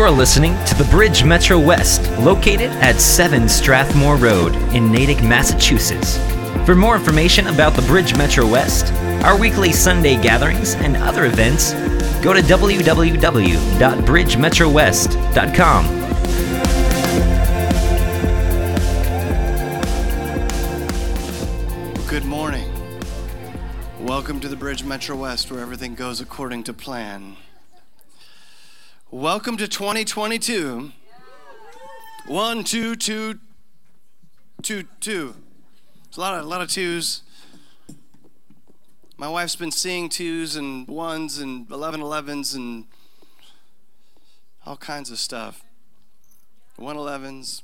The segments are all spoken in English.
You're listening to the Bridge Metro West, located at 7 Strathmore Road in Natick, Massachusetts. For more information about the Bridge Metro West, our weekly Sunday gatherings, and other events, go to www.bridgemetrowest.com. Good morning. Welcome to the Bridge Metro West, where everything goes according to plan. Welcome to 2022. One, two, two, two, two. It's a lot of, a lot of twos. My wife's been seeing twos and ones and 11 11s and all kinds of stuff. 111s.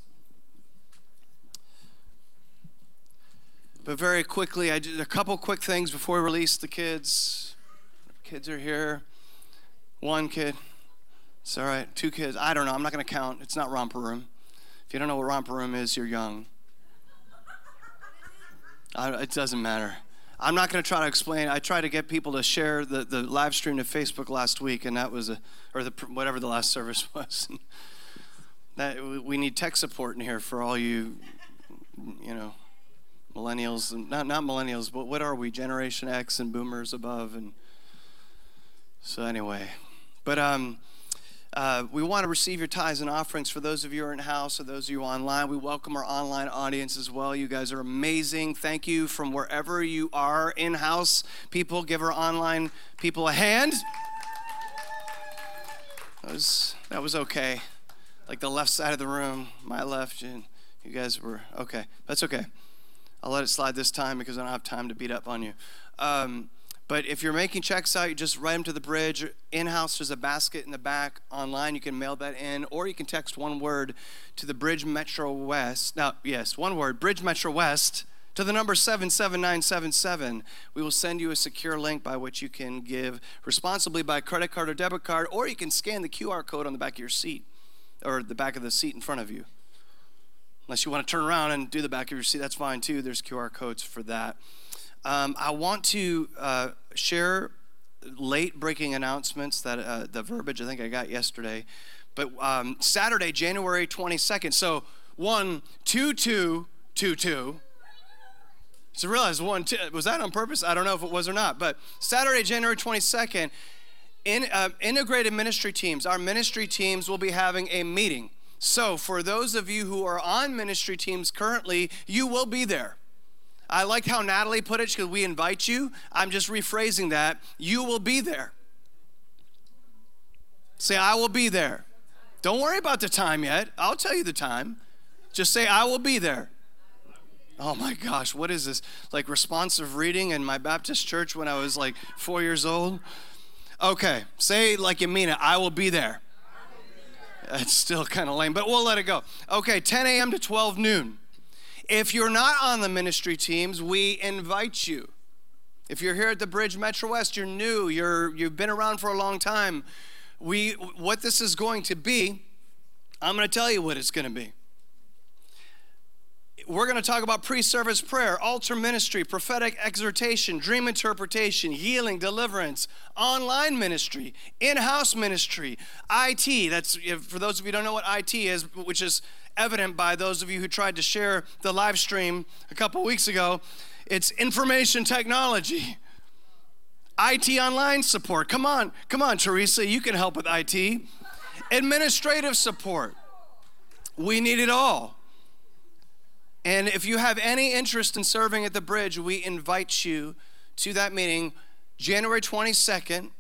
But very quickly, I did a couple quick things before we release the kids. Kids are here. One kid. It's all right. Two kids. I don't know. I'm not going to count. It's not romper room. If you don't know what romper room is, you're young. I, it doesn't matter. I'm not going to try to explain. I tried to get people to share the, the live stream to Facebook last week, and that was a, or the whatever the last service was. that we need tech support in here for all you, you know, millennials and not not millennials, but what are we? Generation X and Boomers above, and so anyway, but um. Uh, we want to receive your tithes and offerings for those of you who are in house or those of you online. We welcome our online audience as well. You guys are amazing. Thank you from wherever you are in house. People, give our online people a hand. That was, that was okay. Like the left side of the room, my left, and you guys were okay. That's okay. I'll let it slide this time because I don't have time to beat up on you. Um, but if you're making checks out, you just write them to the bridge. In house, there's a basket in the back. Online, you can mail that in, or you can text one word to the Bridge Metro West. Now, yes, one word, Bridge Metro West, to the number 77977. We will send you a secure link by which you can give responsibly by credit card or debit card, or you can scan the QR code on the back of your seat or the back of the seat in front of you. Unless you want to turn around and do the back of your seat, that's fine too. There's QR codes for that. Um, I want to uh, share late breaking announcements that uh, the verbiage I think I got yesterday. But um, Saturday, January 22nd. So one, two, two, two, two. So realize one, two, was that on purpose? I don't know if it was or not. But Saturday, January 22nd, in uh, integrated ministry teams, our ministry teams will be having a meeting. So, for those of you who are on ministry teams currently, you will be there. I like how Natalie put it because we invite you. I'm just rephrasing that. You will be there. Say, I will be there. Don't worry about the time yet. I'll tell you the time. Just say, I will be there. Oh my gosh, what is this? Like responsive reading in my Baptist church when I was like four years old? Okay, say like you mean it. I will be there. It's still kind of lame, but we'll let it go. Okay, 10 a.m. to 12 noon. If you're not on the ministry teams, we invite you. If you're here at the Bridge Metro West, you're new, you're, you've been around for a long time. We, what this is going to be, I'm going to tell you what it's going to be we're going to talk about pre service prayer, altar ministry, prophetic exhortation, dream interpretation, healing, deliverance, online ministry, in house ministry, IT. That's for those of you who don't know what IT is, which is evident by those of you who tried to share the live stream a couple weeks ago. It's information technology. IT online support. Come on, come on, Teresa, you can help with IT. Administrative support. We need it all. And if you have any interest in serving at the bridge, we invite you to that meeting January 22nd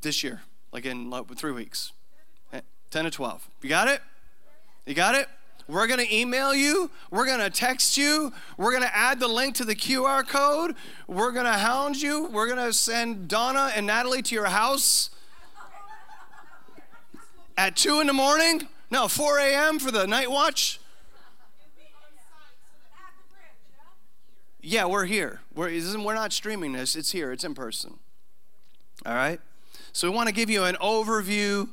this year, like in three weeks, eh, 10 to 12. You got it? You got it? We're going to email you. We're going to text you. We're going to add the link to the QR code. We're going to hound you. We're going to send Donna and Natalie to your house at 2 in the morning. No, 4 a.m. for the night watch. Yeah, we're here. We're, we're not streaming this, it's here, it's in person. All right? So we want to give you an overview,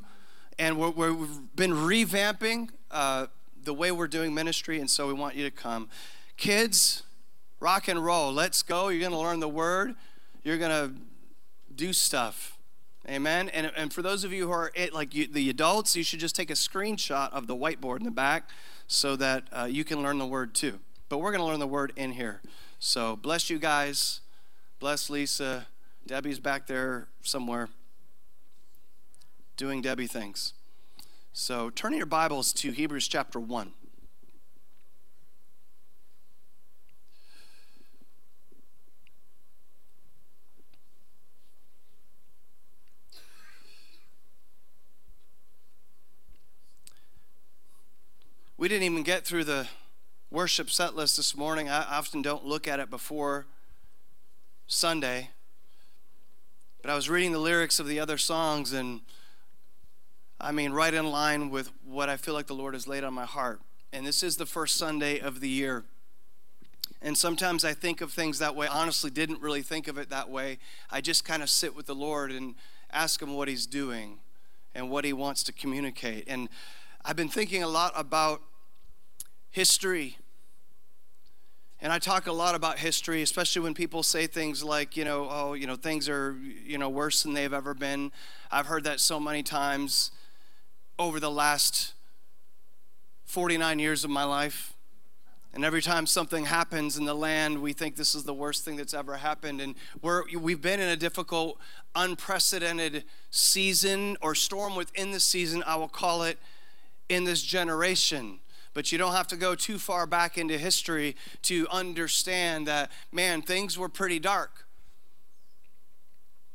and we have been revamping uh, the way we're doing ministry, and so we want you to come. Kids, rock and roll. Let's go. You're going to learn the word, you're going to do stuff. Amen. And, and for those of you who are like you, the adults, you should just take a screenshot of the whiteboard in the back so that uh, you can learn the word too. But we're going to learn the word in here. So bless you guys. Bless Lisa. Debbie's back there somewhere doing Debbie things. So turn your Bibles to Hebrews chapter 1. We didn't even get through the worship set list this morning. I often don't look at it before Sunday. But I was reading the lyrics of the other songs, and I mean, right in line with what I feel like the Lord has laid on my heart. And this is the first Sunday of the year. And sometimes I think of things that way. Honestly, didn't really think of it that way. I just kind of sit with the Lord and ask Him what He's doing and what He wants to communicate. And I've been thinking a lot about history. And I talk a lot about history, especially when people say things like, you know, oh, you know, things are, you know, worse than they've ever been. I've heard that so many times over the last 49 years of my life. And every time something happens in the land, we think this is the worst thing that's ever happened. And we're, we've been in a difficult, unprecedented season or storm within the season, I will call it, in this generation but you don't have to go too far back into history to understand that, man, things were pretty dark.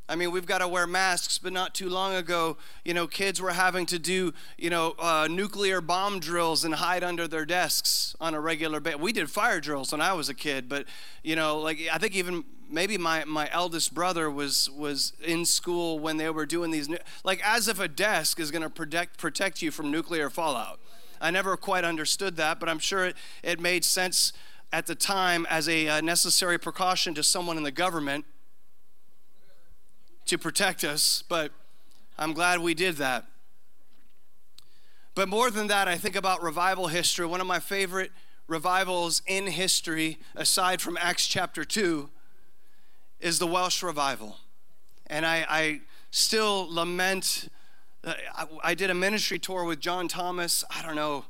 I mean, we've got to wear masks, but not too long ago, you know, kids were having to do, you know, uh, nuclear bomb drills and hide under their desks on a regular basis. We did fire drills when I was a kid, but, you know, like I think even maybe my, my eldest brother was was in school when they were doing these, like as if a desk is going to protect protect you from nuclear fallout. I never quite understood that, but I'm sure it, it made sense at the time as a uh, necessary precaution to someone in the government to protect us, but I'm glad we did that. But more than that, I think about revival history. One of my favorite revivals in history, aside from Acts chapter 2, is the Welsh revival. And I, I still lament I, I did a ministry tour with John Thomas, I don't know,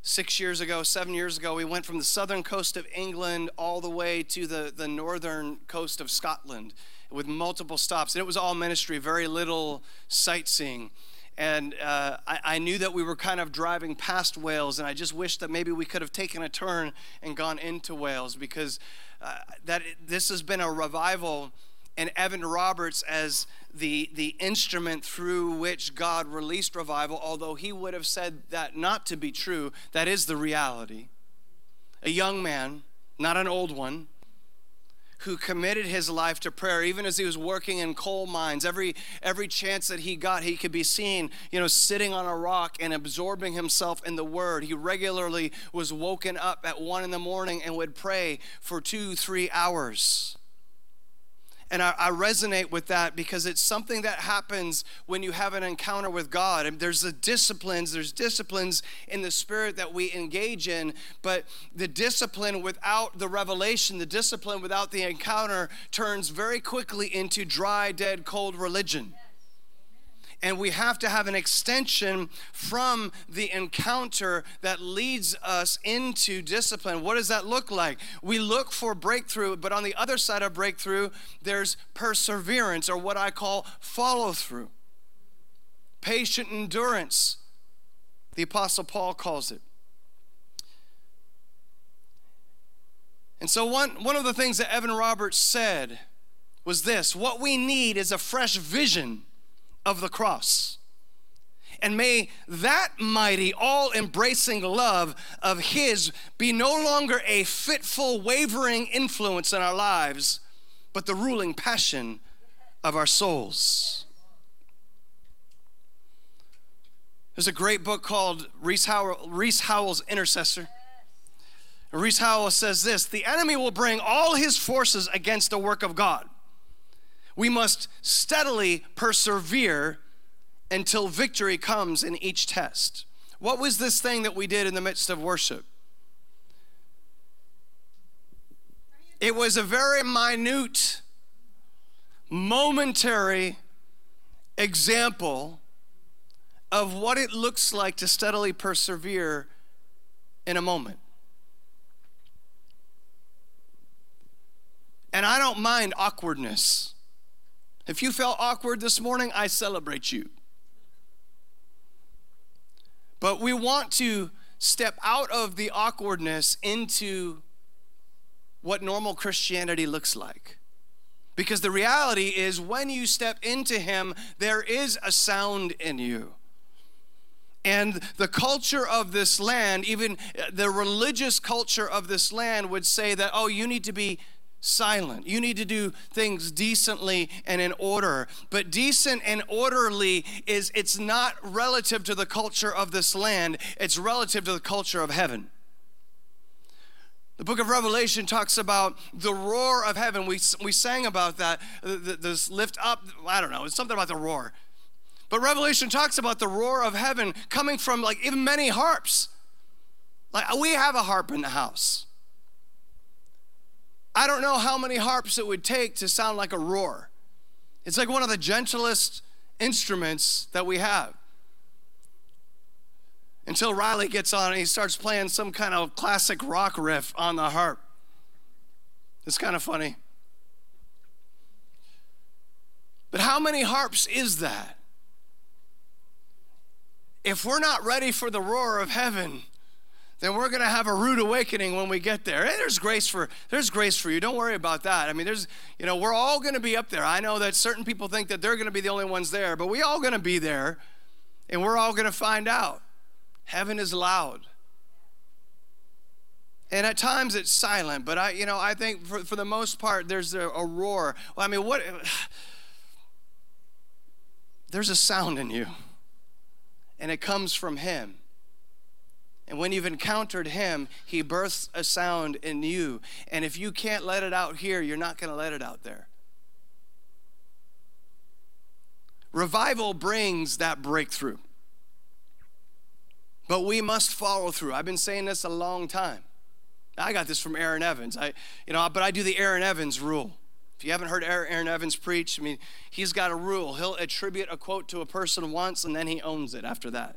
six years ago, seven years ago. We went from the southern coast of England all the way to the, the northern coast of Scotland with multiple stops. And it was all ministry, very little sightseeing. And uh, I, I, knew that we were kind of driving past Wales, and I just wished that maybe we could have taken a turn and gone into Wales because uh, that this has been a revival and Evan Roberts as the, the instrument through which God released revival, although he would have said that not to be true, that is the reality. A young man, not an old one, who committed his life to prayer even as he was working in coal mines every every chance that he got he could be seen you know sitting on a rock and absorbing himself in the word he regularly was woken up at one in the morning and would pray for two three hours and I, I, resonate with that because it's something that happens when you have an encounter with God. And there's the disciplines, there's disciplines in the spirit that we engage in, but the discipline without the revelation, the discipline without the encounter turns very quickly into dry, dead, cold religion and we have to have an extension from the encounter that leads us into discipline. What does that look like? We look for breakthrough, but on the other side of breakthrough, there's perseverance, or what I call follow through, patient endurance. The Apostle Paul calls it. And so, one, one of the things that Evan Roberts said was this what we need is a fresh vision of the cross. And may that mighty, all embracing love of His be no longer a fitful, wavering influence in our lives, but the ruling passion of our souls. There's a great book called Rees, Howell, Rees Howells Intercessor. Rees Howell says this The enemy will bring all his forces against the work of God. We must steadily persevere until victory comes in each test. What was this thing that we did in the midst of worship? It was a very minute, momentary example of what it looks like to steadily persevere in a moment. And I don't mind awkwardness. If you felt awkward this morning, I celebrate you. But we want to step out of the awkwardness into what normal Christianity looks like. Because the reality is, when you step into Him, there is a sound in you. And the culture of this land, even the religious culture of this land, would say that, oh, you need to be silent. You need to do things decently and in order. But decent and orderly is it's not relative to the culture of this land, it's relative to the culture of heaven. The book of Revelation talks about the roar of heaven. We, we sang about that, this lift up, I don't know, it's something about the roar. But Revelation talks about the roar of heaven coming from like even many harps. Like we have a harp in the house. I don't know how many harps it would take to sound like a roar. It's like one of the gentlest instruments that we have. Until Riley gets on and he starts playing some kind of classic rock riff on the harp. It's kind of funny. But how many harps is that? If we're not ready for the roar of heaven, then we're going to have a rude awakening when we get there. Hey, there's grace for there's grace for you. Don't worry about that. I mean, there's you know, we're all going to be up there. I know that certain people think that they're going to be the only ones there, but we all going to be there and we're all going to find out. Heaven is loud. And at times it's silent, but I you know, I think for, for the most part there's a, a roar. Well, I mean, what there's a sound in you. And it comes from him. And when you've encountered Him, He births a sound in you. And if you can't let it out here, you're not going to let it out there. Revival brings that breakthrough. But we must follow through. I've been saying this a long time. I got this from Aaron Evans. I, you know, but I do the Aaron Evans rule. If you haven't heard Aaron Evans preach, I mean, he's got a rule. He'll attribute a quote to a person once and then he owns it after that.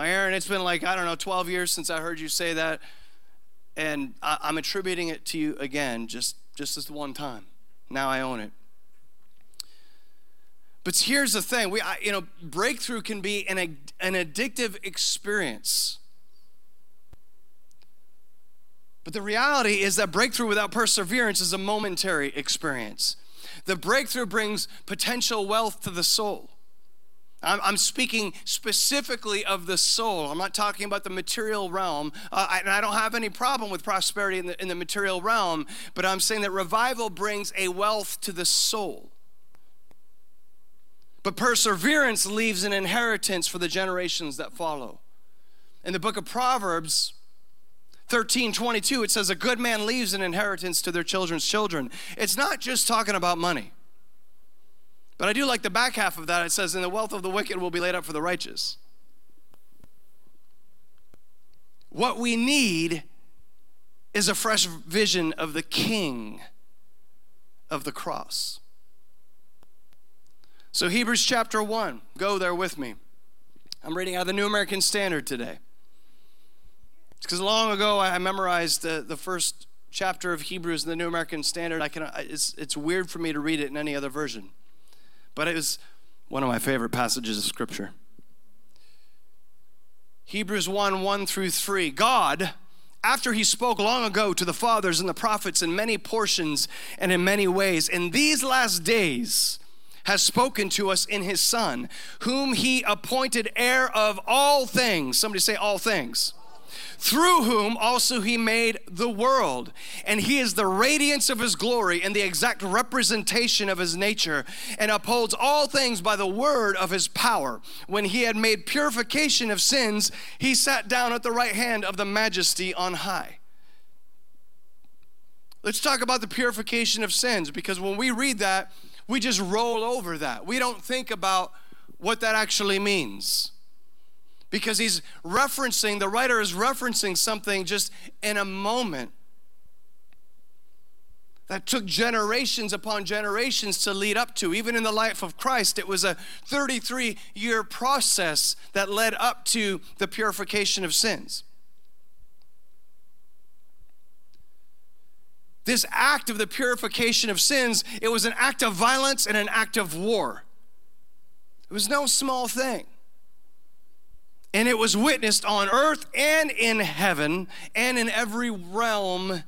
Aaron, it's been like, I don't know, 12 years since I heard you say that. And I, am attributing it to you again, just, just this one time. Now I own it. But here's the thing we, you know, breakthrough can be an, an addictive experience. But the reality is that breakthrough without perseverance is a momentary experience. The breakthrough brings potential wealth to the soul. I'm, speaking specifically of the soul. I'm not talking about the material realm. Uh, I, and I don't have any problem with prosperity in the, in the material realm, but I'm saying that revival brings a wealth to the soul. But perseverance leaves an inheritance for the generations that follow. In the book of Proverbs, 13 22, it says, A good man leaves an inheritance to their children's children. It's not just talking about money. But I do like the back half of that. It says, And the wealth of the wicked will be laid up for the righteous. What we need is a fresh vision of the king of the cross. So, Hebrews chapter 1, go there with me. I'm reading out of the New American Standard today. It's because long ago I memorized the, the first chapter of Hebrews in the New American Standard. I can, it's, it's weird for me to read it in any other version but it was one of my favorite passages of Scripture. Hebrews 1 1 through 3. God, after he spoke long ago to the fathers and the prophets in many portions and in many ways, in these last days, has spoken to us in his Son, whom he appointed heir of all things. Somebody say, all things through whom also he made the world. And he is the radiance of his glory and the exact representation of his nature, and upholds all things by the word of his power. When he had made purification of sins, he sat down at the right hand of the majesty on high. Let's talk about the purification of sins because when we read that, we just roll over that. We don't think about what that actually means because he's referencing, the writer is referencing something just in a moment. that took generations upon generations to lead up to. Even in the life of Christ, it was a 33 year process that led up to the purification of sins. This act of the purification of sins, it was an act of violence and an act of war. It was no small thing. And it was witnessed on earth and in heaven and in every realm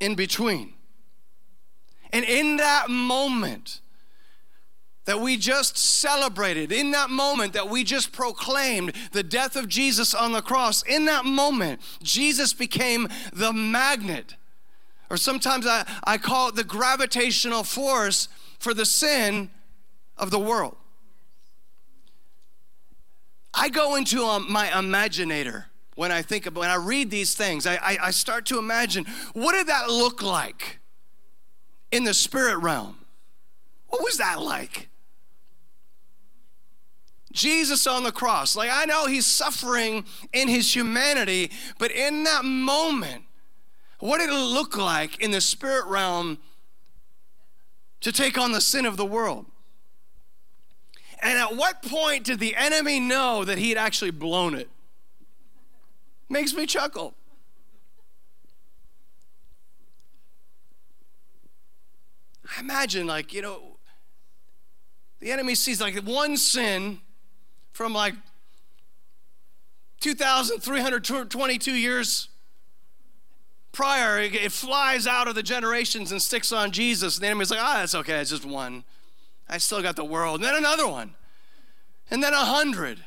in between. And in that moment that we just celebrated, in that moment that we just proclaimed the death of Jesus on the cross, in that moment, Jesus became the magnet. Or sometimes I, I call it the gravitational force for the sin of the world. I go into um, my imaginator when I think about when I read these things. I, I, I start to imagine what did that look like in the spirit realm? What was that like? Jesus on the cross. Like, I know he's suffering in his humanity, but in that moment, what did it look like in the spirit realm to take on the sin of the world? And at what point did the enemy know that he had actually blown it? Makes me chuckle. I imagine, like, you know, the enemy sees like one sin from like 2,322 years prior, it flies out of the generations and sticks on Jesus. And the enemy's like, ah, oh, that's okay, it's just one. I still got the world. And then another one. And then a hundred.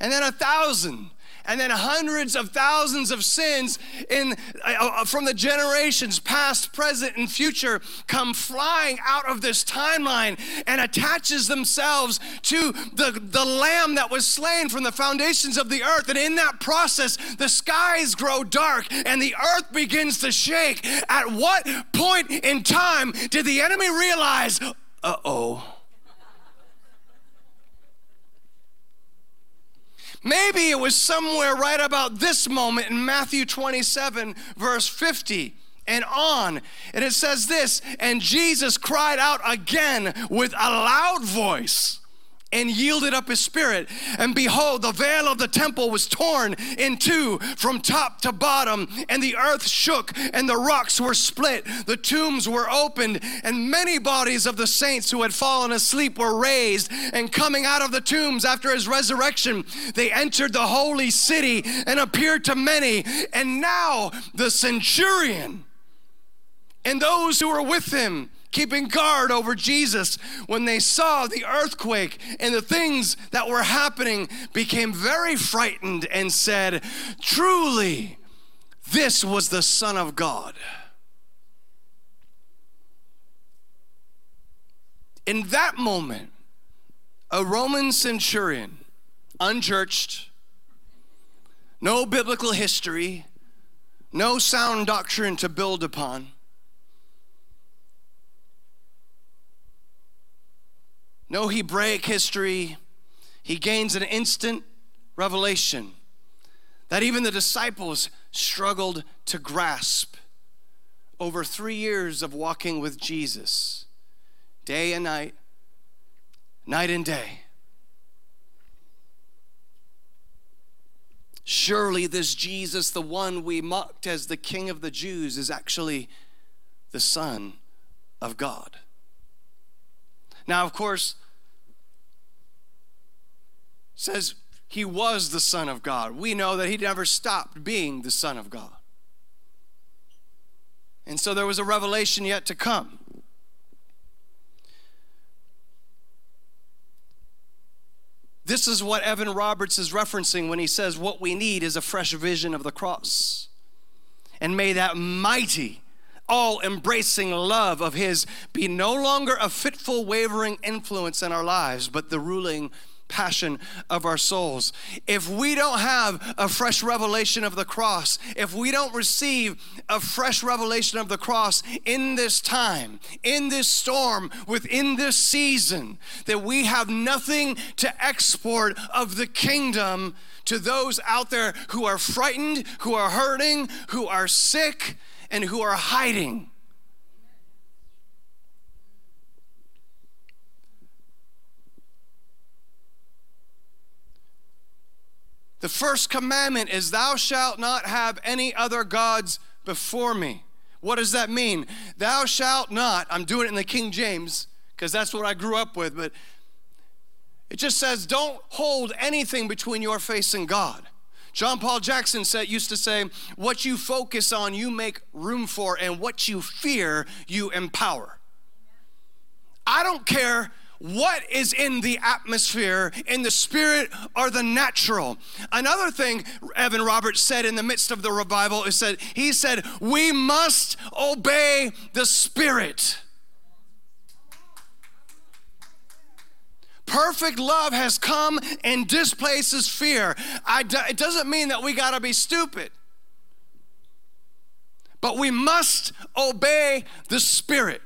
And then a thousand. And then hundreds of thousands of sins in, uh, uh, from the generations past, present, and future come flying out of this timeline and attaches themselves to the, the lamb that was slain from the foundations of the earth. And in that process, the skies grow dark and the earth begins to shake. At what point in time did the enemy realize, uh oh. Maybe it was somewhere right about this moment in Matthew 27, verse 50 and on. And it says this And Jesus cried out again with a loud voice and yielded up his spirit. And behold, the veil of the temple was torn in two from top to bottom, and the earth shook, and the rocks were split. The tombs were opened, and many bodies of the saints who had fallen asleep were raised. And coming out of the tombs after his resurrection, they entered the holy city and appeared to many. And now the centurion and those who were with him keeping guard over Jesus, when they saw the earthquake and the things that were happening, became very frightened and said, Truly, this was the Son of God. In that moment, a Roman centurion, unchurched, no biblical history, no sound doctrine to build upon, no Hebraic history, he gains an instant revelation that even the disciples struggled to grasp over three years of walking with Jesus, day and night, night and day. Surely, this Jesus, the one we mocked as the King of the Jews, is actually the Son of God. Now, of course, says he was the Son of God. We know that he never stopped being the Son of God. And so there was a revelation yet to come. This is what Evan Roberts is referencing when he says what we need is a fresh vision of the cross. And may that mighty all embracing love of His be no longer a fitful, wavering influence in our lives, but the ruling passion of our souls. If we don't have a fresh revelation of the cross, if we don't receive a fresh revelation of the cross in this time, in this storm, within this season, that we have nothing to export of the kingdom to those out there who are frightened, who are hurting, who are sick, and who are hiding. The first commandment is, Thou shalt not have any other gods before me. What does that mean? Thou shalt not, I'm doing it in the King James because that's what I grew up with, but it just says, Don't hold anything between your face and God. John Paul Jackson said, used to say, What you focus on, you make room for, and what you fear, you empower. I don't care what is in the atmosphere, in the spirit or the natural. Another thing Evan Roberts said in the midst of the revival is that he said, We must obey the spirit. Perfect love has come and displaces fear. it doesn't mean that we got to be stupid, but we must obey the Spirit.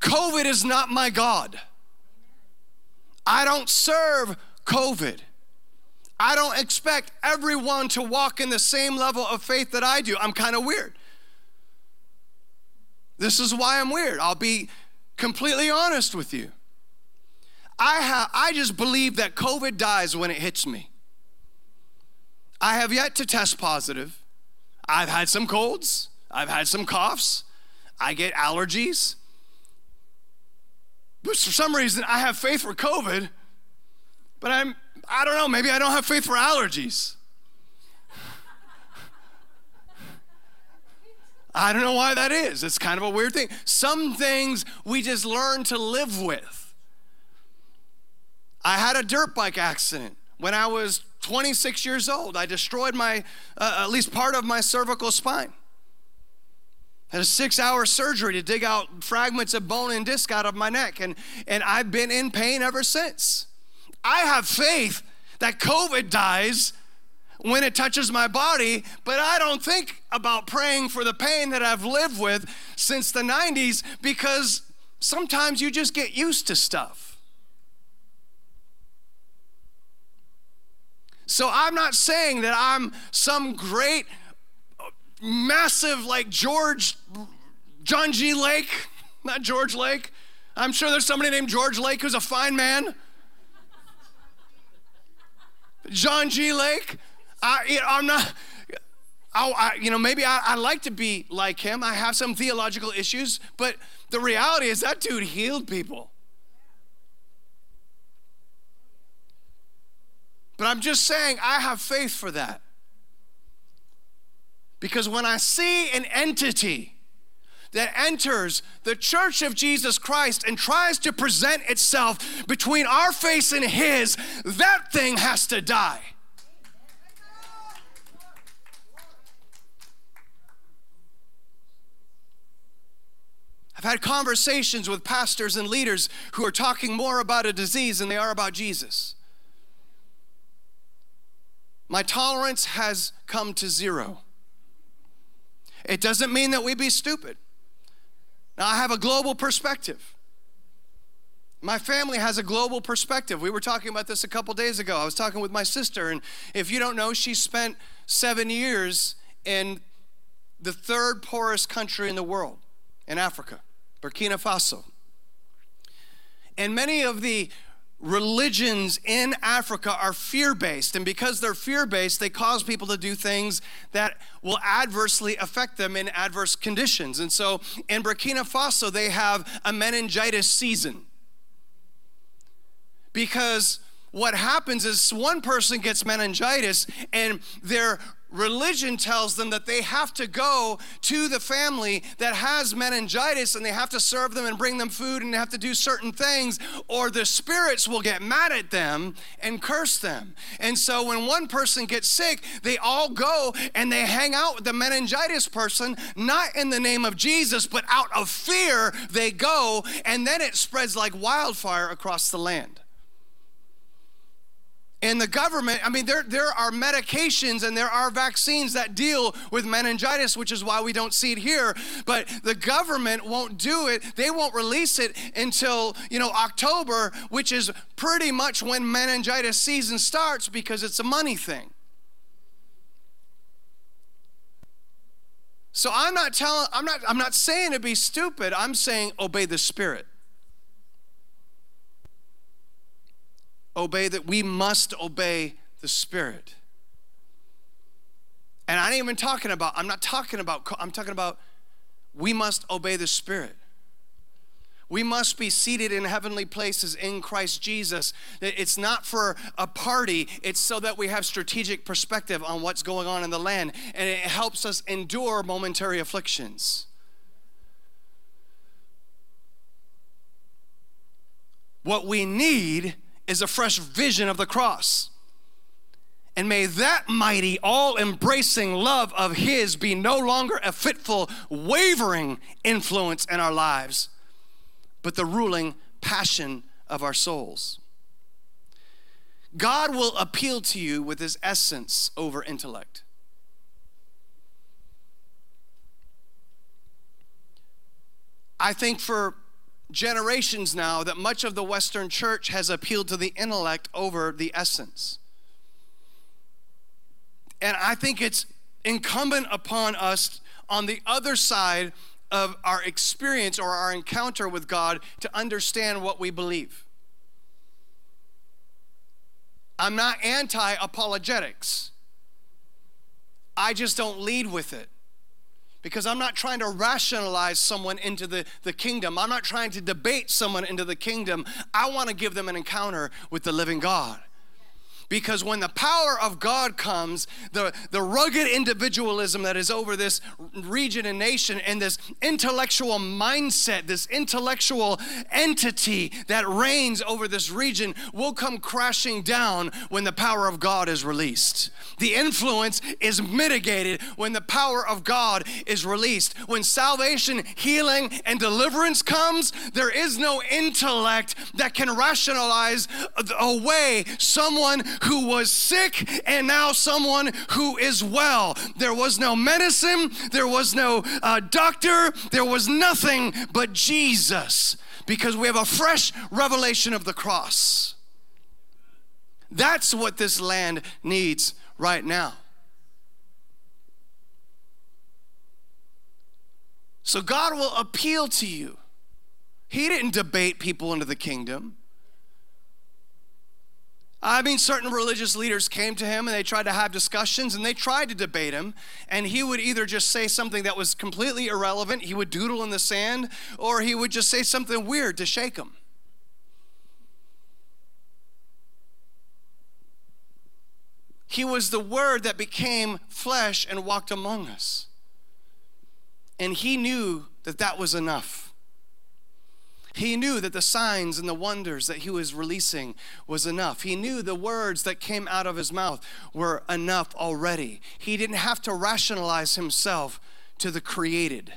COVID is not my God. I don't serve COVID. I don't expect everyone to walk in the same level of faith that I do. I'm kind of weird. This is why I'm weird. I'll be completely honest with you. I, have, I just believe that COVID dies when it hits me. I have yet to test positive. I've had some colds, I've had some coughs, I get allergies. But for some reason, I have faith for COVID, but I'm, I don't know, maybe I don't have faith for allergies. I don't know why that is. It's kind of a weird thing. Some things we just learn to live with. I had a dirt bike accident when I was 26 years old. I destroyed my, uh, at least part of my cervical spine. Had a six hour surgery to dig out fragments of bone and disc out of my neck, and, and I've been in pain ever since. I have faith that COVID dies when it touches my body, but I don't think about praying for the pain that I've lived with since the 90s because sometimes you just get used to stuff. So I'm not saying that I'm some great massive like George, John G. Lake, not George Lake. I'm sure there's somebody named George Lake who's a fine man. John G. Lake. I, you know, I'm not. I, you know, maybe I, I like to be like him. I have some theological issues, but the reality is that dude healed people. But I'm just saying, I have faith for that. Because when I see an entity that enters the church of Jesus Christ and tries to present itself between our face and his, that thing has to die. I've had conversations with pastors and leaders who are talking more about a disease than they are about Jesus. My tolerance has come to zero. It doesn't mean that we be stupid. Now, I have a global perspective. My family has a global perspective. We were talking about this a couple days ago. I was talking with my sister, and if you don't know, she spent seven years in the third poorest country in the world, in Africa, Burkina Faso. And many of the religions in Africa are fear based. And because they're fear based, they cause people to do things that will adversely affect them in adverse conditions. And so in Burkina Faso, they have a meningitis season. Because what happens is one person gets meningitis and their religion tells them that they have to go to the family that has meningitis and they have to serve them and bring them food and they have to do certain things, or the spirits will get mad at them and curse them. And so when one person gets sick, they all go and they hang out with the meningitis person, not in the name of Jesus, but out of fear, they go, and then it spreads like wildfire across the land. And the government, I mean, there, there are medications and there are vaccines that deal with meningitis, which is why we don't see it here. But the government won't do it. They won't release it until, you know, October, which is pretty much when meningitis season starts because it's a money thing. So I'm not telling, I'm not, I'm not saying to be stupid. I'm saying obey the Spirit. Obey that we must obey the Spirit. And I ain't even talking about, I'm not talking about, I'm talking about we must obey the Spirit. We must be seated in heavenly places in Christ Jesus. It's not for a party, it's so that we have strategic perspective on what's going on in the land, and it helps us endure momentary afflictions. What we need is a fresh vision of the cross. And may that mighty, all embracing love of His be no longer a fitful, wavering influence in our lives, but the ruling passion of our souls. God will appeal to you with His essence over intellect. I think for generations now that much of the Western church has appealed to the intellect over the essence. And I think it's incumbent upon us on the other side of our experience or our encounter with God to understand what we believe. I'm not anti apologetics, I just don't lead with it. Because I'm not trying to rationalize someone into the, the kingdom. I'm not trying to debate someone into the kingdom. I want to give them an encounter with the living God. Because when the power of God comes, the, the rugged individualism that is over this region and nation, and this intellectual mindset, this intellectual entity that reigns over this region will come crashing down when the power of God is released. The influence is mitigated when the power of God is released. When salvation, healing, and deliverance comes, there is no intellect that can rationalize away someone who was sick and now someone who is well. There was no medicine, there was no uh, doctor, there was nothing but Jesus because we have a fresh revelation of the cross. That's what this land needs right now. So God will appeal to you. He didn't debate people into the kingdom. I mean, certain religious leaders came to him and they tried to have discussions and they tried to debate him. And he would either just say something that was completely irrelevant, he would doodle in the sand, or he would just say something weird to shake him. He was the Word that became flesh and walked among us. And he knew that that was enough. He knew that the signs and the wonders that he was releasing was enough. He knew the words that came out of his mouth were enough already. He didn't have to rationalize himself to the created,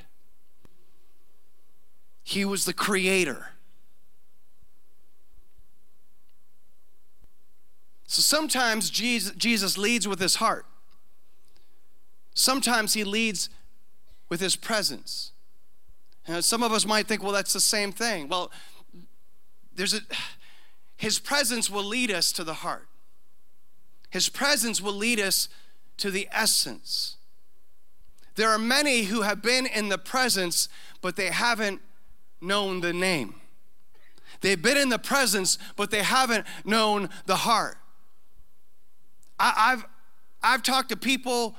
he was the creator. So sometimes Jesus, leads with his heart. Sometimes he leads with his presence. You know, some of us might think, well, that's the same thing. Well, there's a, his presence will lead us to the heart. His presence will lead us to the essence. There are many who have been in the presence, but they haven't known the name. They've been in the presence, but they haven't known the heart. I, have I've talked to people,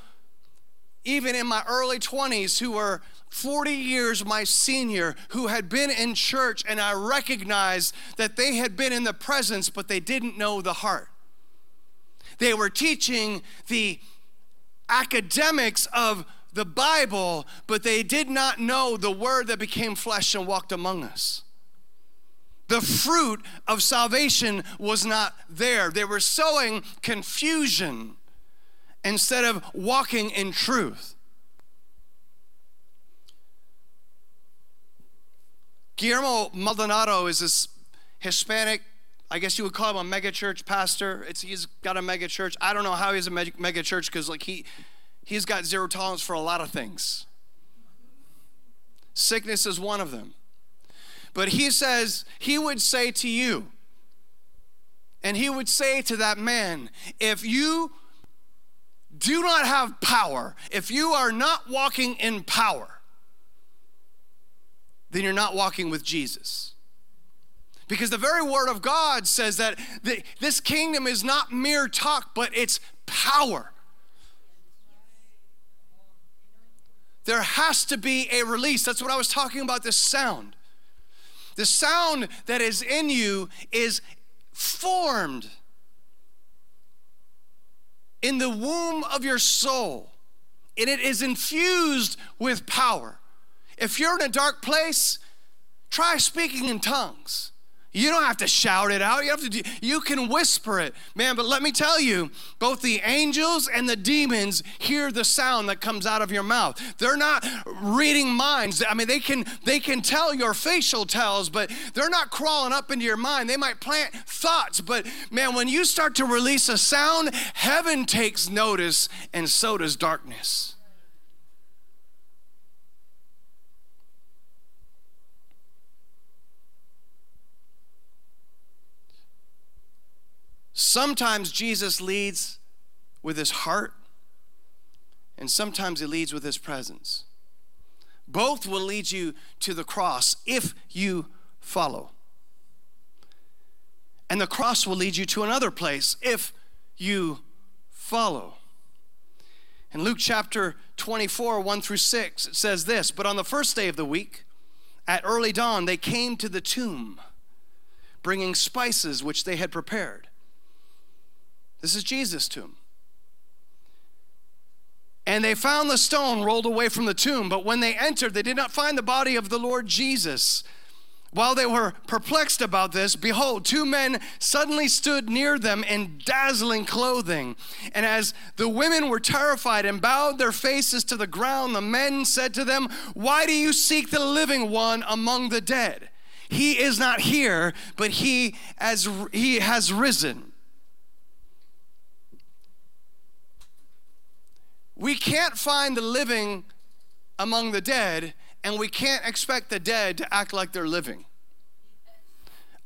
even in my early 20s, who were 40 years my senior who had been in church, and I recognized that they had been in the presence, but they didn't know the heart. They were teaching the academics of the Bible, but they did not know the word that became flesh and walked among us. The fruit of salvation was not there. They were sowing confusion instead of walking in truth. Guillermo Maldonado is this Hispanic, I guess you would call him a megachurch pastor. It's, he's got a megachurch. I don't know how he's a megachurch because like he, he's got zero tolerance for a lot of things. Sickness is one of them. But he says, he would say to you, and he would say to that man, if you do not have power, if you are not walking in power, then you're not walking with Jesus. Because the very word of God says that the, this kingdom is not mere talk, but it's power. There has to be a release. That's what I was talking about this sound. The sound that is in you is formed in the womb of your soul, and it is infused with power. If you're in a dark place, try speaking in tongues. You don't have to shout it out. You have to do, you can whisper it. Man, but let me tell you, both the angels and the demons hear the sound that comes out of your mouth. They're not reading minds. I mean, they can they can tell your facial tells, but they're not crawling up into your mind. They might plant thoughts, but man, when you start to release a sound, heaven takes notice and so does darkness. Sometimes Jesus leads with his heart, and sometimes he leads with his presence. Both will lead you to the cross if you follow. And the cross will lead you to another place if you follow. In Luke chapter 24, 1 through 6, it says this But on the first day of the week, at early dawn, they came to the tomb, bringing spices which they had prepared. This is Jesus' tomb. And they found the stone rolled away from the tomb, but when they entered, they did not find the body of the Lord Jesus. While they were perplexed about this, behold, two men suddenly stood near them in dazzling clothing. And as the women were terrified and bowed their faces to the ground, the men said to them, Why do you seek the living one among the dead? He is not here, but he, as, he has risen. We can't find the living among the dead, and we can't expect the dead to act like they're living.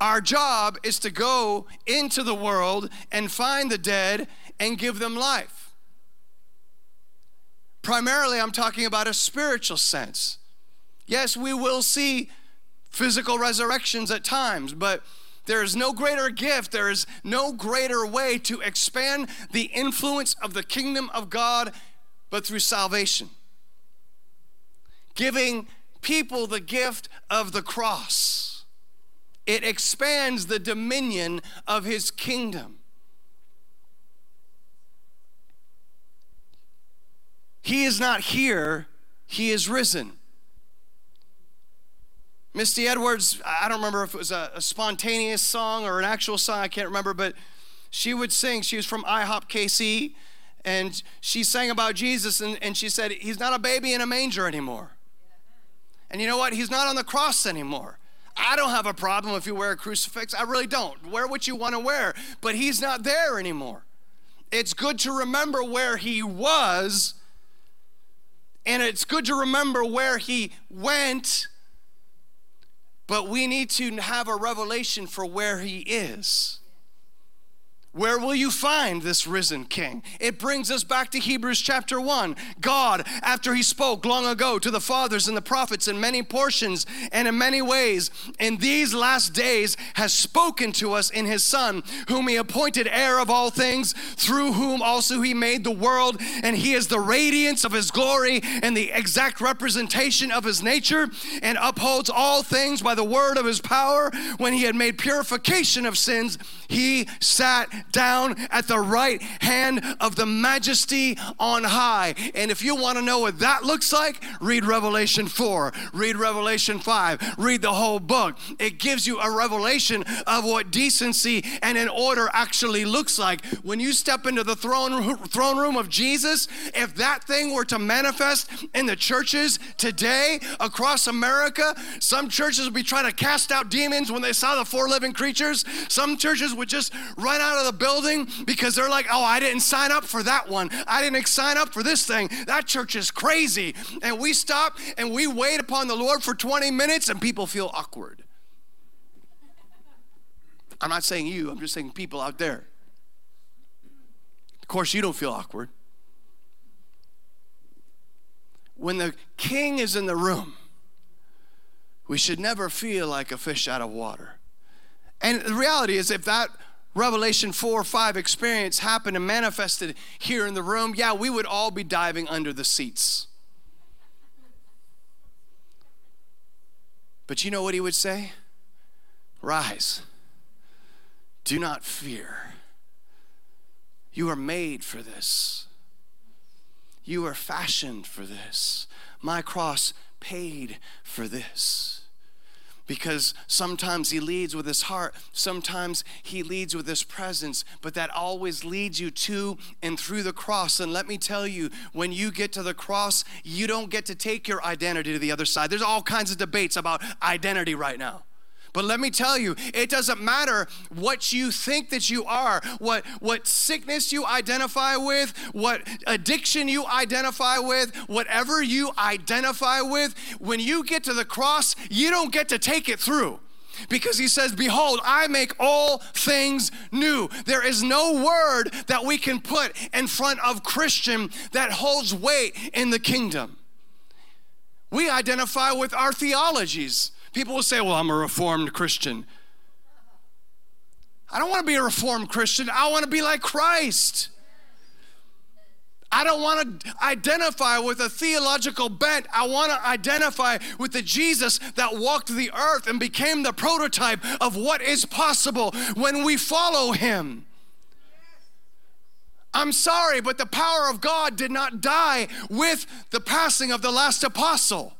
Our job is to go into the world and find the dead and give them life. Primarily, I'm talking about a spiritual sense. Yes, we will see physical resurrections at times, but there is no greater gift, there is no greater way to expand the influence of the kingdom of God but through salvation. Giving people the gift of the cross. It expands the dominion of his kingdom. He is not here, he is risen. Misty Edwards, I don't remember if it was a, a, spontaneous song or an actual song, I can't remember, but she would sing. She was from IHOP KC, and she sang about Jesus and, and she said, He's not a baby in a manger anymore. And you know what? He's not on the cross anymore. I don't have a problem if you wear a crucifix. I really don't. Wear what you want to wear, but he's not there anymore. It's good to remember where he was, and it's good to remember where he went, but we need to have a revelation for where he is. Where will you find this risen king? It brings us back to Hebrews chapter 1. God, after he spoke long ago to the fathers and the prophets in many portions and in many ways, in these last days has spoken to us in his Son, whom he appointed heir of all things, through whom also he made the world, and he is the radiance of his glory and the exact representation of his nature, and upholds all things by the word of his power. When he had made purification of sins, he sat down at the right hand of the majesty on high. And if you want to know what that looks like, read Revelation 4, read Revelation 5, read the whole book. It gives you a revelation of what decency and an order actually looks like. When you step into the throne, throne room of Jesus, if that thing were to manifest in the churches today across America, some churches would be trying to cast out demons when they saw the four living creatures. Some churches would just run out of the the building because they're like, oh, I didn't sign up for that one. I didn't sign up for this thing. That church is crazy. And we stop and we wait upon the Lord for 20 minutes and people feel awkward. I'm not saying you, I'm just saying people out there. Of course, you don't feel awkward. When the king is in the room, we should never feel like a fish out of water. And the reality is, if that Revelation 4 or 5 experience happened and manifested here in the room, yeah, we would all be diving under the seats. But you know what he would say? Rise. Do not fear. You are made for this. You are fashioned for this. My cross paid for this. Because sometimes he leads with his heart, sometimes he leads with his presence, but that always leads you to and through the cross. And let me tell you, when you get to the cross, you don't get to take your identity to the other side. There's all kinds of debates about identity right now. But let me tell you, it doesn't matter what you think that you are, what, what sickness you identify with, what addiction you identify with, whatever you identify with, when you get to the cross, you don't get to take it through. Because he says, Behold, I make all things new. There is no word that we can put in front of Christian that holds weight in the kingdom. We identify with our theologies. People will say, Well, I'm a reformed Christian. I don't want to be a reformed Christian. I want to be like Christ. I don't want to identify with a theological bent. I want to identify with the Jesus that walked the earth and became the prototype of what is possible when we follow him. I'm sorry, but the power of God did not die with the passing of the last apostle.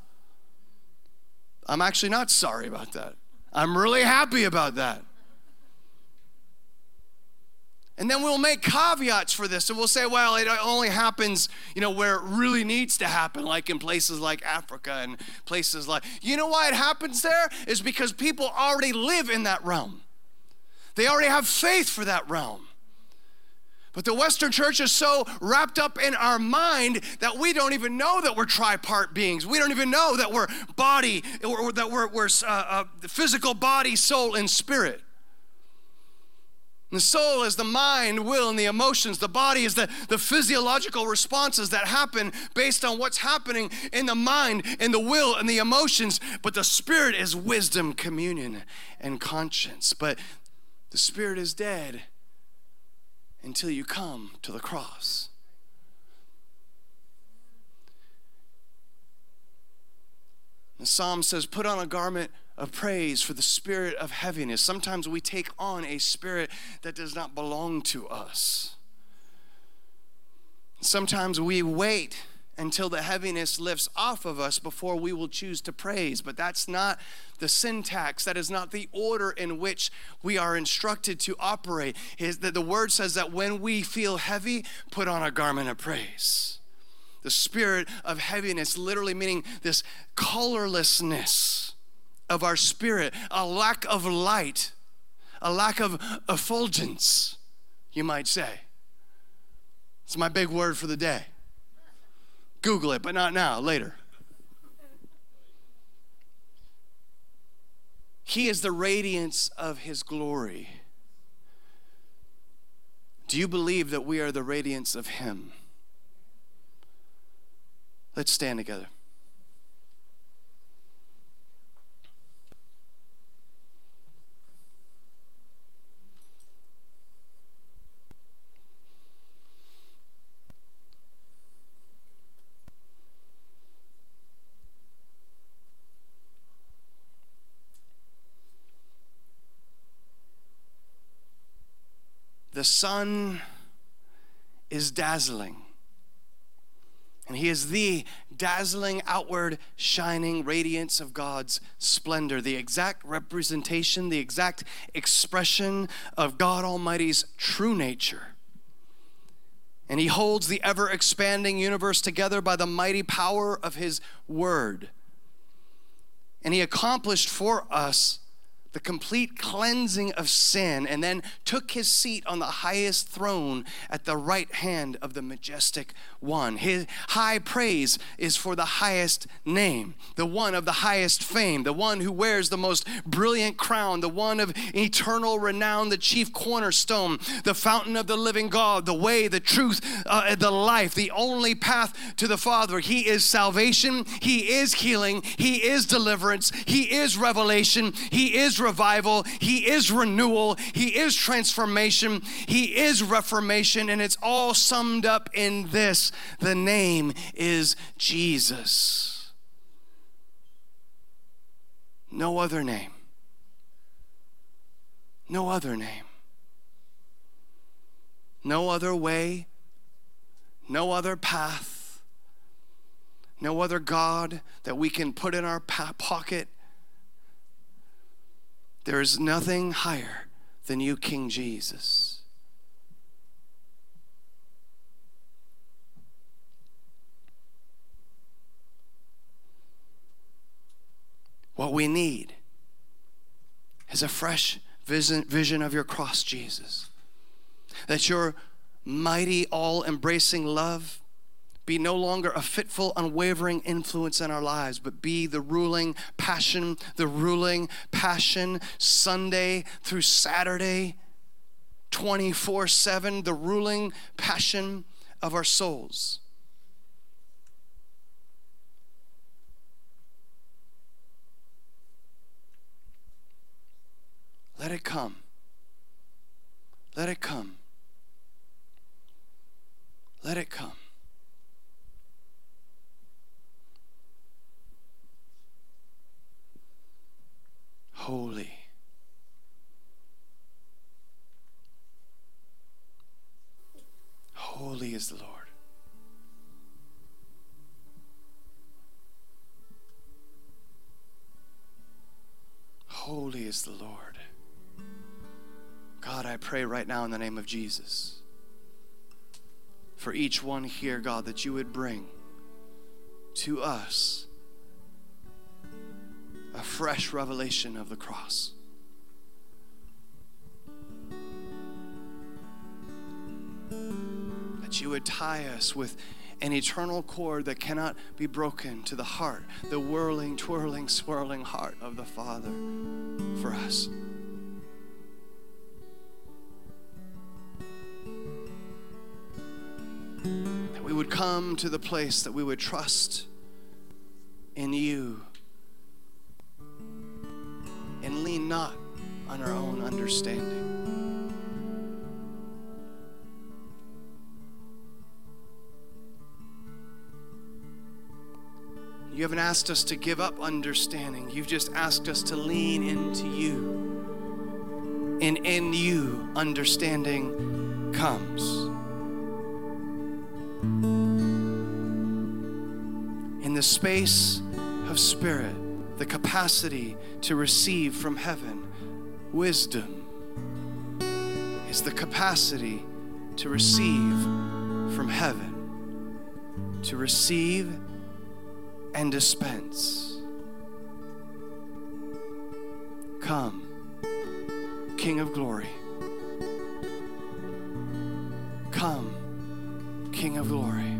I'm actually not sorry about that. I'm really happy about that. And then we'll make caveats for this and we'll say, well, it only happens, you know, where it really needs to happen, like in places like Africa and places like, you know why it happens there? Is because people already live in that realm. They already have faith for that realm. But the Western church is so wrapped up in our mind that we don't even know that we're tripart beings. We don't even know that we're body, or that we're, we're uh, uh, physical body, soul, and spirit. The soul is the mind, will, and the emotions. The body is the, the physiological responses that happen based on what's happening in the mind, in the will, and the emotions. But the spirit is wisdom, communion, and conscience. But the spirit is dead until you come to the cross. The psalm says, Put on a garment of praise for the spirit of heaviness. Sometimes we take on a spirit that does not belong to us. Sometimes we wait until the heaviness lifts off of us before we will choose to praise. But that's not the syntax, that is not the order in which we are instructed to operate. Is that the word says that when we feel heavy, put on a garment of praise. The spirit of heaviness, literally meaning this colorlessness of our spirit, a lack of light, a lack of effulgence, you might say. It's my big word for the day. Google it, but not now, later. He is the radiance of His glory. Do you believe that we are the radiance of Him? Let's stand together. The sun is dazzling. And he is the dazzling, outward, shining radiance of God's splendor, the exact representation, the exact expression of God Almighty's true nature. And he holds the ever expanding universe together by the mighty power of his word. And he accomplished for us the complete cleansing of sin, and then took his seat on the highest throne at the right hand of the majestic one. His high praise is for the highest name, the one of the highest fame, the one who wears the most brilliant crown, the one of eternal renown, the chief cornerstone, the fountain of the living God, the way, the truth, uh, the life, the only path to the Father. He is salvation, He is healing, He is deliverance, He is revelation, He is revival, He is renewal, He is transformation, He is reformation, and it's all summed up in this the name is Jesus. No other name. No other name. No other way. No other path. No other God that we can put in our pocket. There is nothing higher than you, King Jesus. What we need is a fresh vision, vision of your cross, Jesus. That your mighty, all embracing love be no longer a fitful, unwavering influence in our lives, but be the ruling passion, the ruling passion Sunday through Saturday, 24 7, the ruling passion of our souls. Let it come. Let it come. Let it come. Holy. Holy is the Lord. Holy is the Lord. God, I pray right now in the name of Jesus for each one here, God, that you would bring to us a fresh revelation of the cross. That you would tie us with an eternal cord that cannot be broken to the heart, the whirling, twirling, swirling heart of the Father for us. That we would come to the place that we would trust in you and lean not on our own understanding. You haven't asked us to give up understanding. You've just asked us to lean into you. And in you, understanding comes. In the space of spirit, the capacity to receive from heaven wisdom is the capacity to receive from heaven, to receive and dispense. Come, King of glory. Come. King of glory.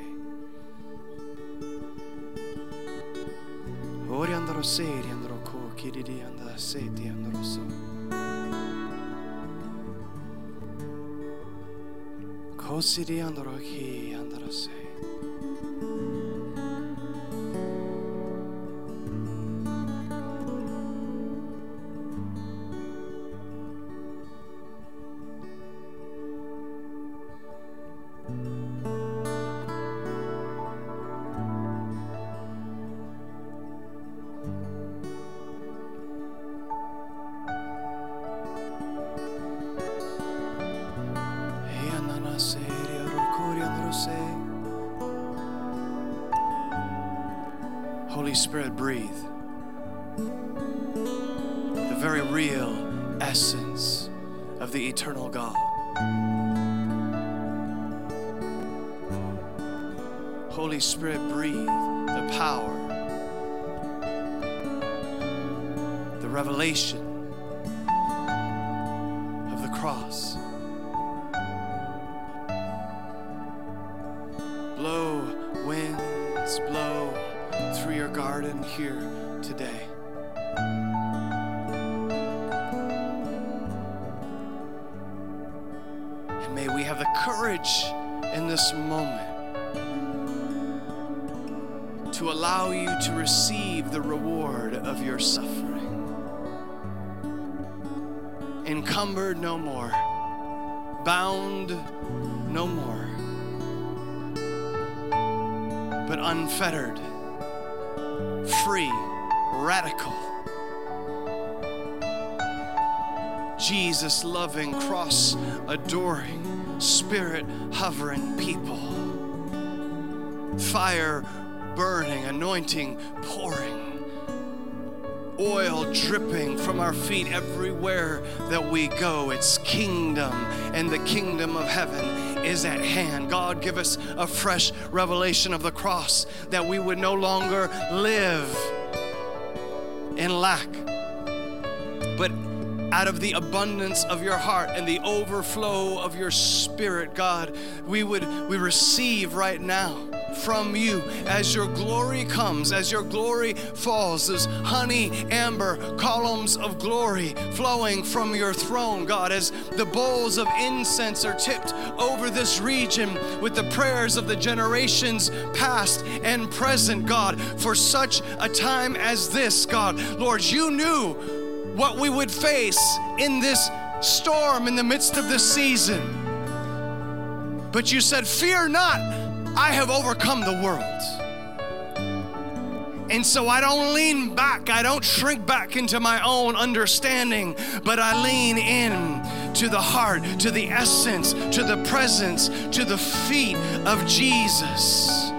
Ori andoro seri andoro ko kiriri andara seti andoro so. Kosiri andoro ki andoro se. Holy Encumbered no more, bound no more, but unfettered, free, radical. Jesus loving, cross adoring, spirit hovering people. Fire burning, anointing pouring, oil dripping from our feet everywhere that we go. It's kingdom, and the kingdom of heaven is at hand. God, give us a fresh revelation of the cross that we would no longer live in lack, but out of the abundance of your heart and the overflow of your spirit, God, we would we receive right now from you as your glory comes, as your glory falls, as honey, amber columns of glory flowing from your throne, God, as the bowls of incense are tipped over this region with the prayers of the generations past and present, God, for such a time as this, God. Lord, you knew what we would face in this storm in the midst of this season. But you said, Fear not, I have overcome the world. And so I don't lean back, I don't shrink back into my own understanding, but I lean in to the heart, to the essence, to the presence, to the feet of Jesus.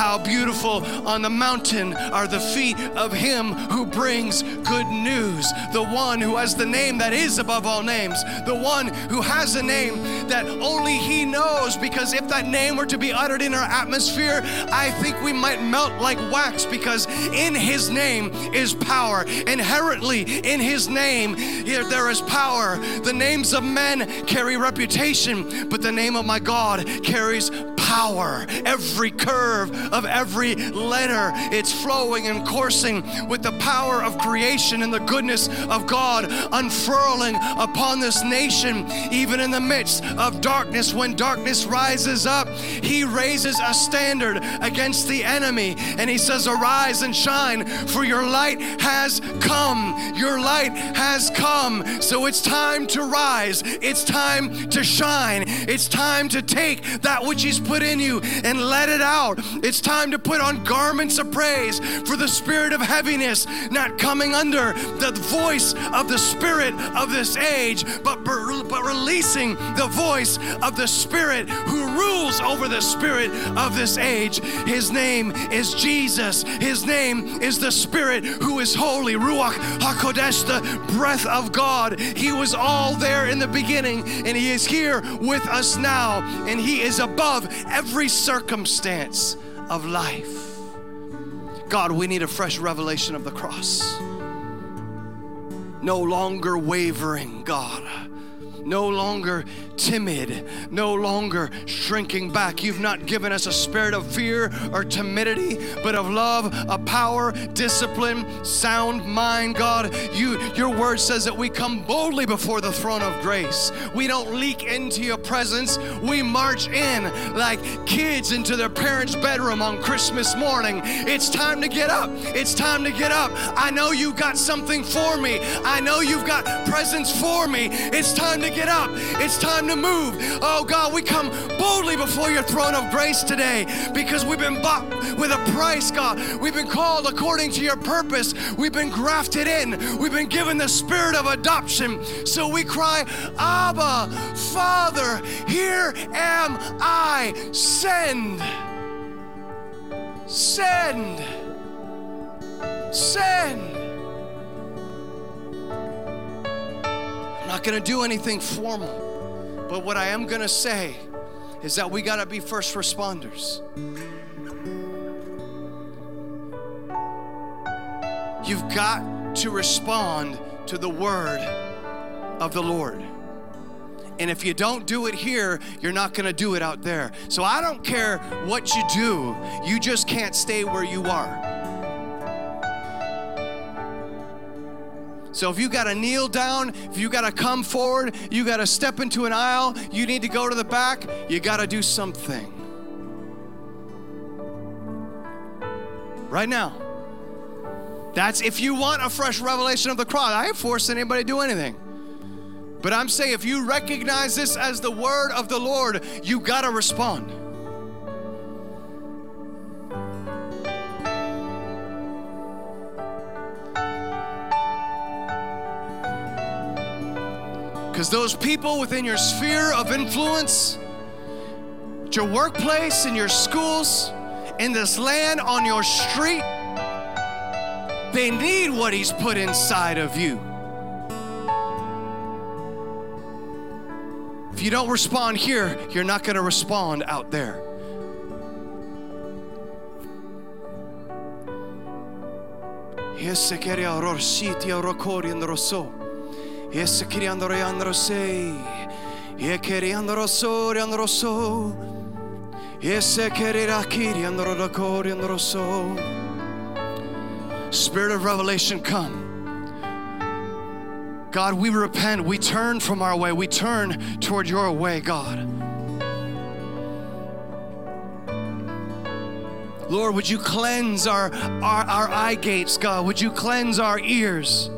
How beautiful on the mountain are the feet of him who brings good news, the one who has the name that is above all names, the one who has a name that only he knows. Because if that name were to be uttered in our atmosphere, I think we might melt like wax because in his name is power. Inherently, in his name, here there is power. The names of men carry reputation, but the name of my God carries power. Every curve of every letter, it's flowing and coursing with the power of creation and the goodness of God unfurling upon this nation, even in the midst of darkness. When darkness rises up, He raises a standard against the enemy and He says, Arise and shine, for your light has come. Your light has come. So it's time to rise, it's time to shine, it's time to take that which He's put in you and let it out. It's time to put on garments of praise for the spirit of heaviness not coming under the voice of the spirit of this age, but, but releasing the voice of the spirit who rules over the spirit of this age. His name is Jesus. His name is the spirit who is holy. Ruach HaKodesh, the breath of God. He was all there in the beginning and he is here with us now and he is above every circumstance of life. God, we need a fresh revelation of the cross. No longer wavering, God. No longer timid, no longer shrinking back. You've not given us a spirit of fear or timidity, but of love, a power, discipline, sound mind, God. You your word says that we come boldly before the throne of grace. We don't leak into your presence. We march in like kids into their parents' bedroom on Christmas morning. It's time to get up. It's time to get up. I know you've got something for me. I know you've got presents for me. It's time to get up. It's time to move. Oh God, we come boldly before your throne of grace today because we've been bought with a price, God. We've been called according to your purpose. We've been grafted in. We've been given the spirit of adoption. So we cry, Abba, Father, here am I. Send. Send. Send. I'm not going to do anything formal. But what I am going to say is that we got to be first responders. You've got to respond to the word of the Lord. And if you don't do it here, you're not to do it out there. So I don't care what you do, you just can't stay where you are. So if you got to kneel down, if you got to come forward, you got to step into an aisle, you need to go to the back, you got to do something. Right now. That's if you want a fresh revelation of the cross. I ain't forcing anybody to do anything. But I'm saying if you recognize this as the word of the Lord, you got to respond. Because those people within your sphere of influence, at your workplace, in your schools, in this land, on your street, they need what He's put inside of you. If you don't respond here, you're not going to respond out there. Esse queria orositi orokori androso. Esse queria andore androsei. E queria androsori androso. Esse queria kiri andorokori androso. Spirit of revelation, come. God, we repent. We turn from our way. We turn toward your way, God. Lord, would you cleanse our, our, our eye gates, God? Would you cleanse our ears?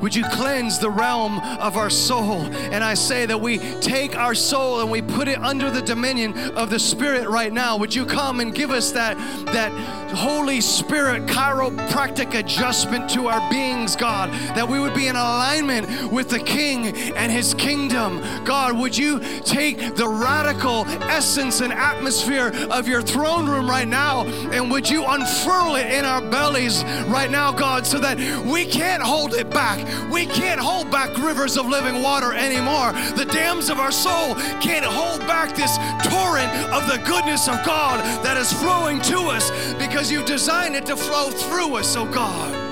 Would you cleanse the realm of our soul? And I say that we take our soul and we put it under the dominion of the Spirit right now. Would you come and give us that, that Holy Spirit chiropractic adjustment to our beings, God, that we would be in alignment with the King and His kingdom. God, would you take the radical essence and atmosphere of your throne room right now and would you unfurl it in our bellies right now, God, so that we can't hold it back. We can't hold back rivers of living water anymore. The dams of our soul can't hold back this torrent of the goodness of God that is flowing to us because you've designed it to flow through us, oh God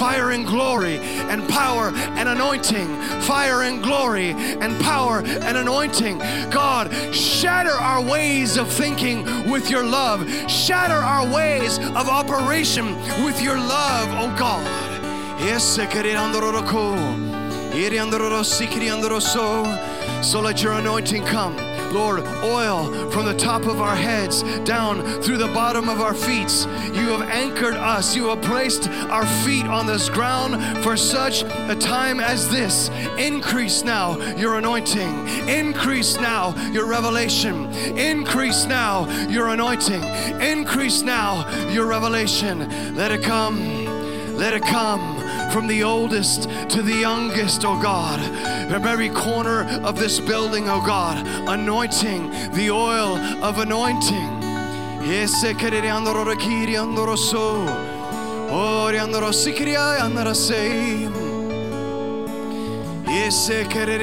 fire and glory and power and anointing. Fire and glory and power and anointing. God, shatter our ways of thinking with your love. Shatter our ways of operation with your love, oh God. So let your anointing come. Lord, oil from the top of our heads down through the bottom of our feet. You have anchored us. You have placed our feet on this ground for such a time as this. Increase now your anointing. Increase now your revelation. Increase now your anointing. Increase now your revelation. Let it come. Let it come from the oldest to the youngest, oh God. From every corner of this building, oh God, anointing the oil of anointing. Ese querer andoro rakiri andoro so. Ori andoro sikriya andara sei. Ese querer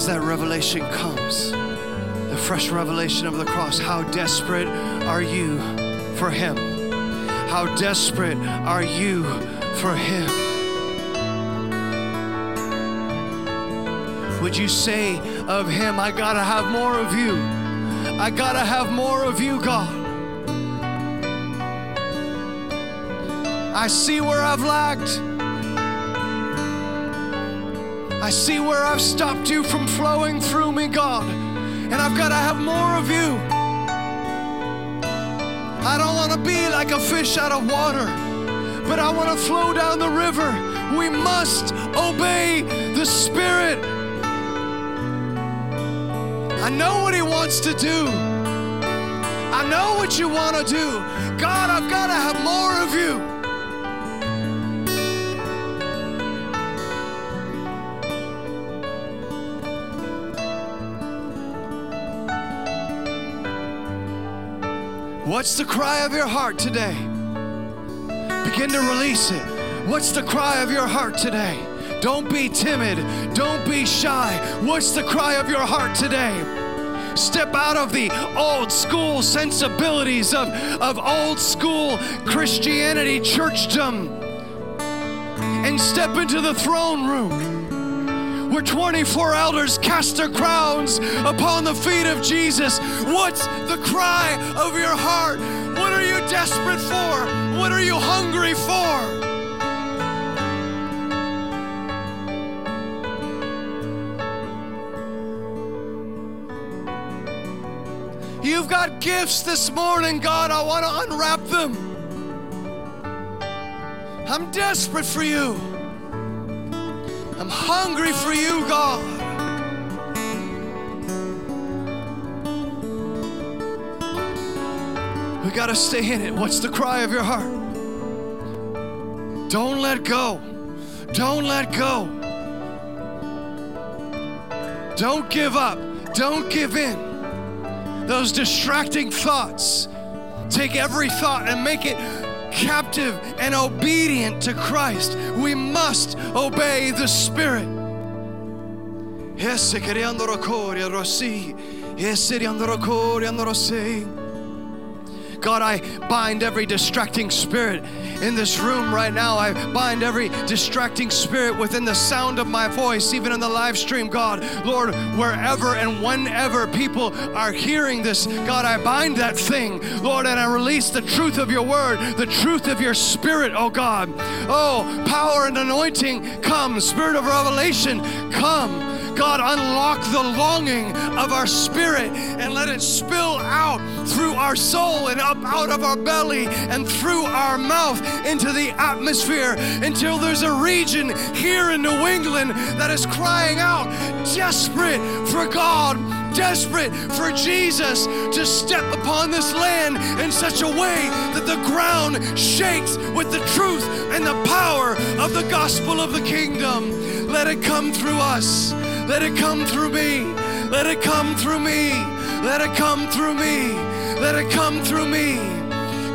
as that revelation comes, the fresh revelation of the cross, how desperate are you for Him? How desperate are you for Him? Would you say of Him, I gotta have more of you? I gotta have more of you, God. I see where I've lacked. I see where I've stopped you from flowing through me, God. And I've got to have more of you. I don't want to be like a fish out of water, but I want to flow down the river. We must obey the Spirit. I know what He wants to do. I know what you want to do. God, I've got to have more of you. What's the cry of your heart today? Begin to release it. What's the cry of your heart today? Don't be timid. Don't be shy. What's the cry of your heart today? Step out of the old school sensibilities of, of old school Christianity, churchdom, and step into the throne room where 24 elders cast their crowns upon the feet of Jesus. What's the cry of your heart? What are you desperate for? What are you hungry for? You've got gifts this morning, God. I want to unwrap them. I'm desperate for you. I'm hungry for you, God. We got to stay in it. What's the cry of your heart? Don't let go. Don't let go. Don't give up. Don't give in. Those distracting thoughts, take every thought and make it captive and obedient to Christ. We must obey the Spirit. God, I bind every distracting spirit in this room right now. I bind every distracting spirit within the sound of my voice, even in the live stream, God. Lord, wherever and whenever people are hearing this, God, I bind that thing, Lord, and I release the truth of your word, the truth of your spirit, oh God. Oh, power and anointing come, spirit of revelation, come. God, unlock the longing of our spirit and let it spill out through our soul and up out of our belly and through our mouth into the atmosphere until there's a region here in New England that is crying out, desperate for God desperate for Jesus to step upon this land in such a way that the ground shakes with the truth and the power of the gospel of the kingdom. Let it come through us. Let it come through me. Let it come through me. Let it come through me. Let it come through me.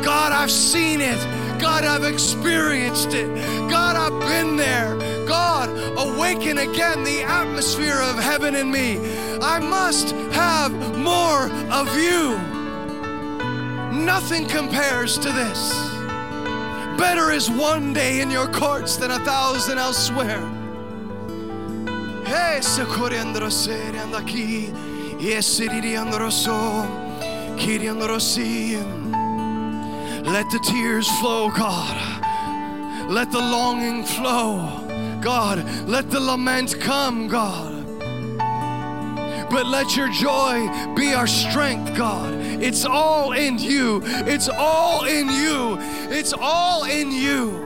God, I've seen it. God, I've experienced it. God, I've been there. God, awaken again the atmosphere of heaven in me. I must have more of you. Nothing compares to this. Better is one day in your courts than a thousand elsewhere. Coriandro seri anda qui, so, si. Let the tears flow, God. Let the longing flow, God. Let the lament come, God. But let your joy be our strength, God. It's all in you. It's all in you. It's all in you.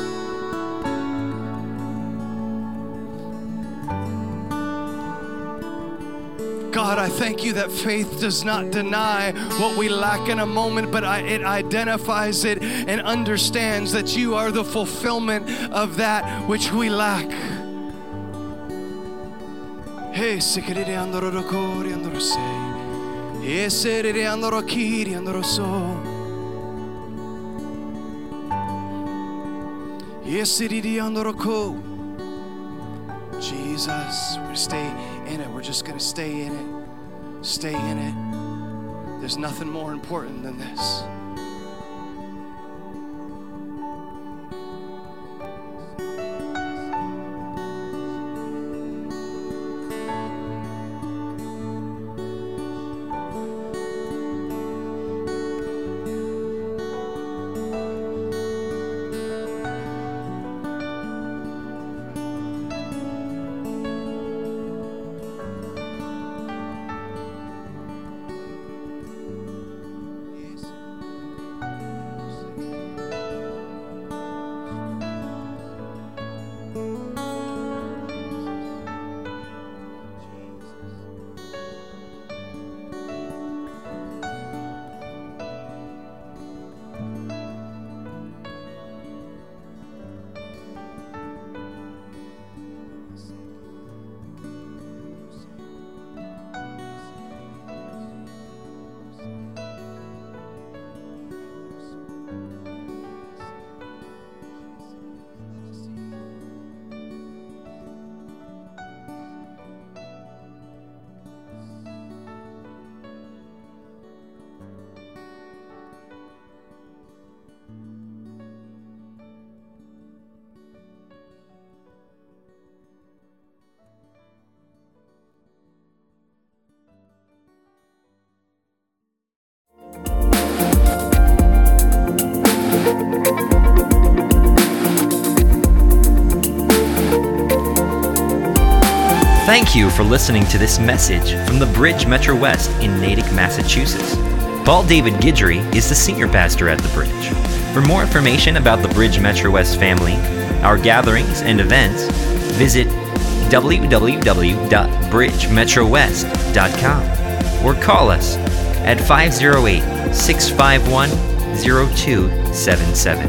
God, I thank you that faith does not deny what we lack in a moment, but I, it identifies it and understands that you are the fulfillment of that which we lack. Jesus, gonna stay in it. We're just gonna stay in it. Stay in it. There's nothing more important than this. Thank you for listening to this message from the Bridge Metro West in Natick, Massachusetts. Paul David Guidry is the senior pastor at the Bridge. For more information about the Bridge Metro West family, our gatherings, and events, visit www.bridgemetrowest.com or call us at 508 651 0277.